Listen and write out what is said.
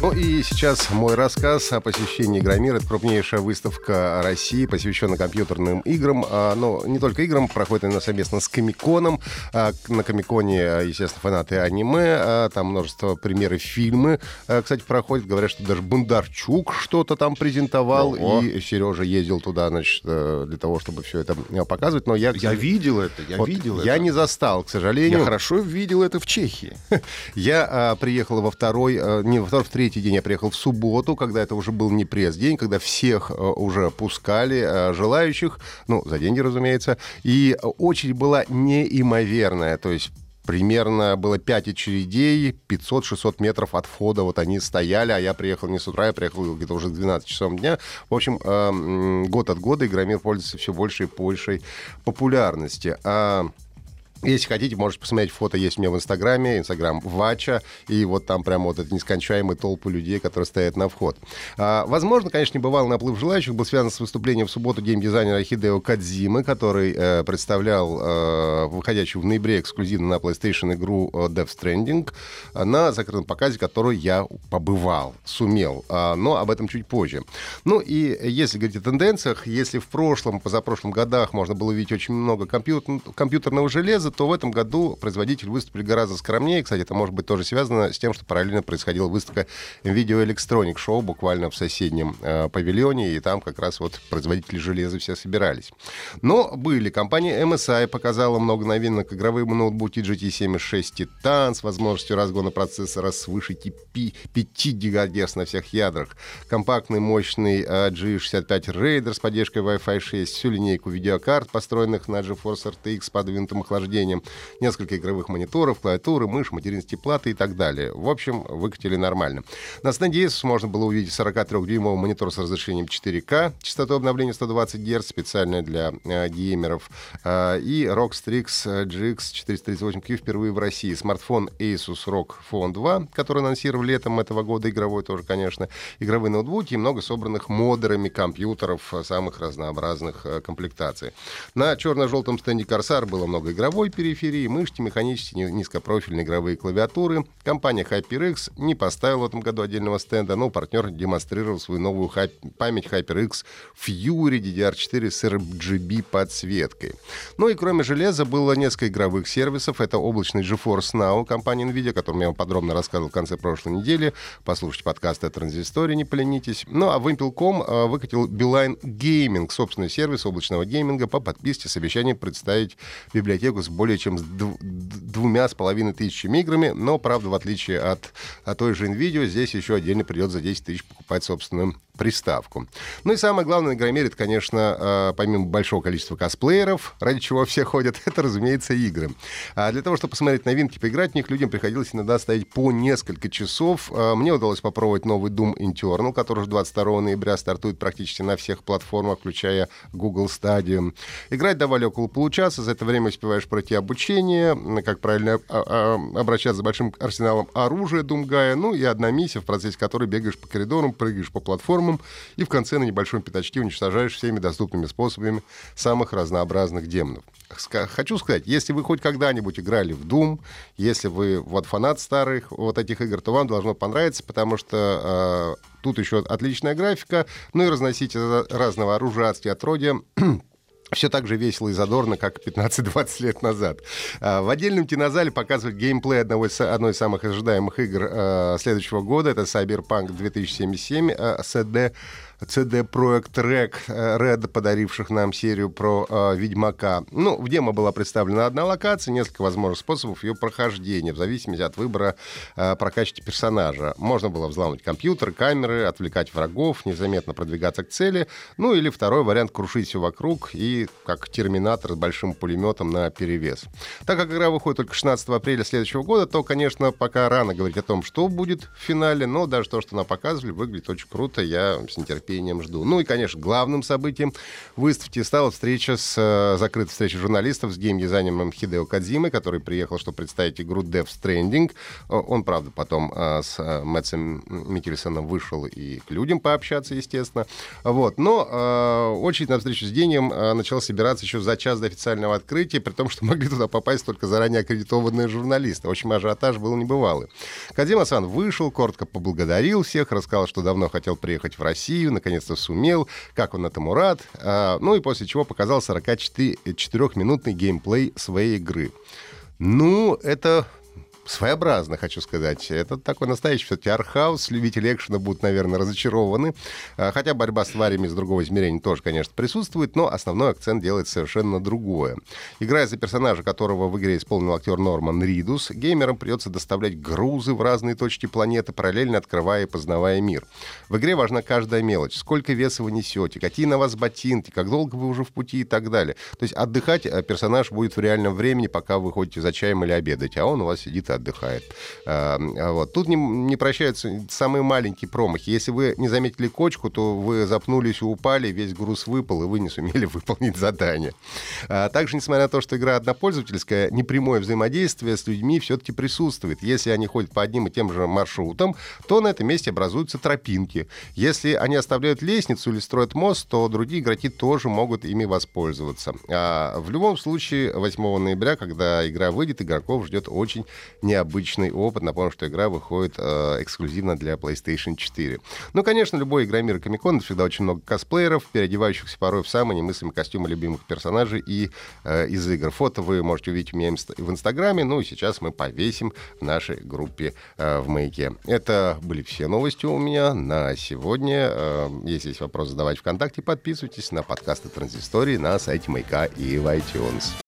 Ну и сейчас мой рассказ о посещении Игромир. Это крупнейшая выставка России, посвященная компьютерным играм. А, но не только играм, проходит она совместно с Комиконом. А, на Комиконе, естественно, фанаты аниме. А, там множество примеров фильмы, кстати, проходят. Говорят, что даже Бондарчук что-то там презентовал. Ого. И Сережа ездил туда, значит, э, для того, чтобы все это э, показывать. Но я, я видел это, я вот видел я это. не застал, к сожалению. Я хорошо видел это в Чехии. Я приехал во второй, э, не во второй, в третий третий день я приехал в субботу, когда это уже был не пресс-день, когда всех э, уже пускали э, желающих, ну, за деньги, разумеется, и очередь была неимоверная, то есть примерно было 5 очередей, 500-600 метров от входа вот они стояли, а я приехал не с утра, я приехал где-то уже к 12 часам дня. В общем, э, год от года Игромир пользуется все большей и большей популярности. А если хотите, можете посмотреть фото, есть у меня в Инстаграме, Инстаграм Вача, и вот там прямо вот эти нескончаемые толпы людей, которые стоят на вход. А, возможно, конечно, не бывал наплыв желающих, был связан с выступлением в субботу геймдизайнера Хидео Кадзимы, который э, представлял э, выходящую в ноябре эксклюзивно на PlayStation игру э, Death Stranding на закрытом показе, который я побывал, сумел, э, но об этом чуть позже. Ну и если говорить о тенденциях, если в прошлом, позапрошлом годах можно было увидеть очень много компьютер, компьютерного железа, железа, то в этом году производитель выступили гораздо скромнее. Кстати, это может быть тоже связано с тем, что параллельно происходила выставка Video Electronic Show буквально в соседнем э, павильоне, и там как раз вот производители железа все собирались. Но были. Компания MSI показала много новинок. Игровые ноутбуки GT76 Titan с возможностью разгона процессора свыше 5 ГГц на всех ядрах. Компактный мощный э, G65 Raider с поддержкой Wi-Fi 6, всю линейку видеокарт, построенных на GeForce RTX с подвинутым охлаждением охлаждением, несколько игровых мониторов, клавиатуры, мышь, материнские платы и так далее. В общем, выкатили нормально. На стенде Asus можно было увидеть 43-дюймовый монитор с разрешением 4К, частотой обновления 120 Гц, специальная для э, геймеров, э, и ROG Strix GX 438Q впервые в России. Смартфон Asus ROG Phone 2, который анонсировали летом этого года, игровой тоже, конечно, игровые ноутбуки и много собранных модерами компьютеров самых разнообразных э, комплектаций. На черно-желтом стенде Corsair было много игровой цифровой периферии, мышки, механические низкопрофильные игровые клавиатуры. Компания HyperX не поставила в этом году отдельного стенда, но партнер демонстрировал свою новую хай- память HyperX Fury DDR4 с RGB подсветкой. Ну и кроме железа было несколько игровых сервисов. Это облачный GeForce Now компании NVIDIA, о котором я вам подробно рассказывал в конце прошлой недели. Послушайте подкаст о транзисторе, не поленитесь. Ну а Wimpel.com э, выкатил Beeline Gaming, собственный сервис облачного гейминга по подписке с обещанием представить библиотеку с более чем с двумя с половиной тысячами играми, но, правда, в отличие от, от той же NVIDIA, здесь еще отдельно придется за 10 тысяч покупать собственную приставку. Ну и самое главное на Игромире, это, конечно, э, помимо большого количества косплееров, ради чего все ходят, это, разумеется, игры. А для того, чтобы посмотреть новинки, поиграть в них, людям приходилось иногда стоять по несколько часов. А мне удалось попробовать новый Doom Eternal, который уже 22 ноября стартует практически на всех платформах, включая Google Stadia. Играть давали около получаса, за это время успеваешь пройти обучение, как правильно а, обращаться с большим арсеналом оружия Думгая, ну и одна миссия, в процессе которой бегаешь по коридорам, прыгаешь по платформам, и в конце на небольшом пятачке уничтожаешь всеми доступными способами самых разнообразных демонов. Хочу сказать, если вы хоть когда-нибудь играли в Doom, если вы вот фанат старых вот этих игр, то вам должно понравиться, потому что э, тут еще отличная графика, ну и разносить разного оружия, адские отродья все так же весело и задорно, как 15-20 лет назад. А, в отдельном кинозале показывают геймплей одного из, одной из самых ожидаемых игр э, следующего года. Это Cyberpunk 2077 э, CD CD Projekt Red, Red, подаривших нам серию про э, Ведьмака. Ну, в демо была представлена одна локация, несколько возможных способов ее прохождения, в зависимости от выбора э, прокачки персонажа. Можно было взламывать компьютер, камеры, отвлекать врагов, незаметно продвигаться к цели. Ну, или второй вариант — крушить все вокруг и как терминатор с большим пулеметом на перевес. Так как игра выходит только 16 апреля следующего года, то, конечно, пока рано говорить о том, что будет в финале, но даже то, что она показывали, выглядит очень круто. Я с нетерпением нетерпением жду. Ну и, конечно, главным событием выставки стала встреча с э, закрытой встречей журналистов с геймдизайнером Хидео Кадзимой, который приехал, чтобы представить игру Death Stranding. Он, правда, потом э, с э, Мэтсом Микельсоном вышел и к людям пообщаться, естественно. Вот. Но очередь на встречу с гением начала собираться еще за час до официального открытия, при том, что могли туда попасть только заранее аккредитованные журналисты. В общем, ажиотаж был небывалый. Кадима-сан вышел, коротко поблагодарил всех, рассказал, что давно хотел приехать в Россию, наконец-то сумел, как он этому рад. Э, ну и после чего показал 44-минутный геймплей своей игры. Ну, это своеобразно, хочу сказать. Это такой настоящий все-таки архаус. Любители экшена будут, наверное, разочарованы. А, хотя борьба с тварями из другого измерения тоже, конечно, присутствует, но основной акцент делает совершенно другое. Играя за персонажа, которого в игре исполнил актер Норман Ридус, геймерам придется доставлять грузы в разные точки планеты, параллельно открывая и познавая мир. В игре важна каждая мелочь. Сколько веса вы несете, какие на вас ботинки, как долго вы уже в пути и так далее. То есть отдыхать э, персонаж будет в реальном времени, пока вы ходите за чаем или обедать, а он у вас сидит отдыхает. А, вот. Тут не, не прощаются самые маленькие промахи. Если вы не заметили кочку, то вы запнулись и упали, весь груз выпал, и вы не сумели выполнить задание. А также, несмотря на то, что игра однопользовательская, непрямое взаимодействие с людьми все-таки присутствует. Если они ходят по одним и тем же маршрутам, то на этом месте образуются тропинки. Если они оставляют лестницу или строят мост, то другие игроки тоже могут ими воспользоваться. А в любом случае, 8 ноября, когда игра выйдет, игроков ждет очень необычный опыт. Напомню, что игра выходит э, эксклюзивно для PlayStation 4. Ну, конечно, любой игромир Комикон всегда очень много косплееров, переодевающихся порой в самые немыслимые костюмы любимых персонажей и э, из игр. Фото вы можете увидеть у меня в Инстаграме, ну и сейчас мы повесим в нашей группе э, в Маяке. Это были все новости у меня на сегодня. Э, если есть вопрос, задавать ВКонтакте, подписывайтесь на подкасты Транзистории на сайте Маяка и в iTunes.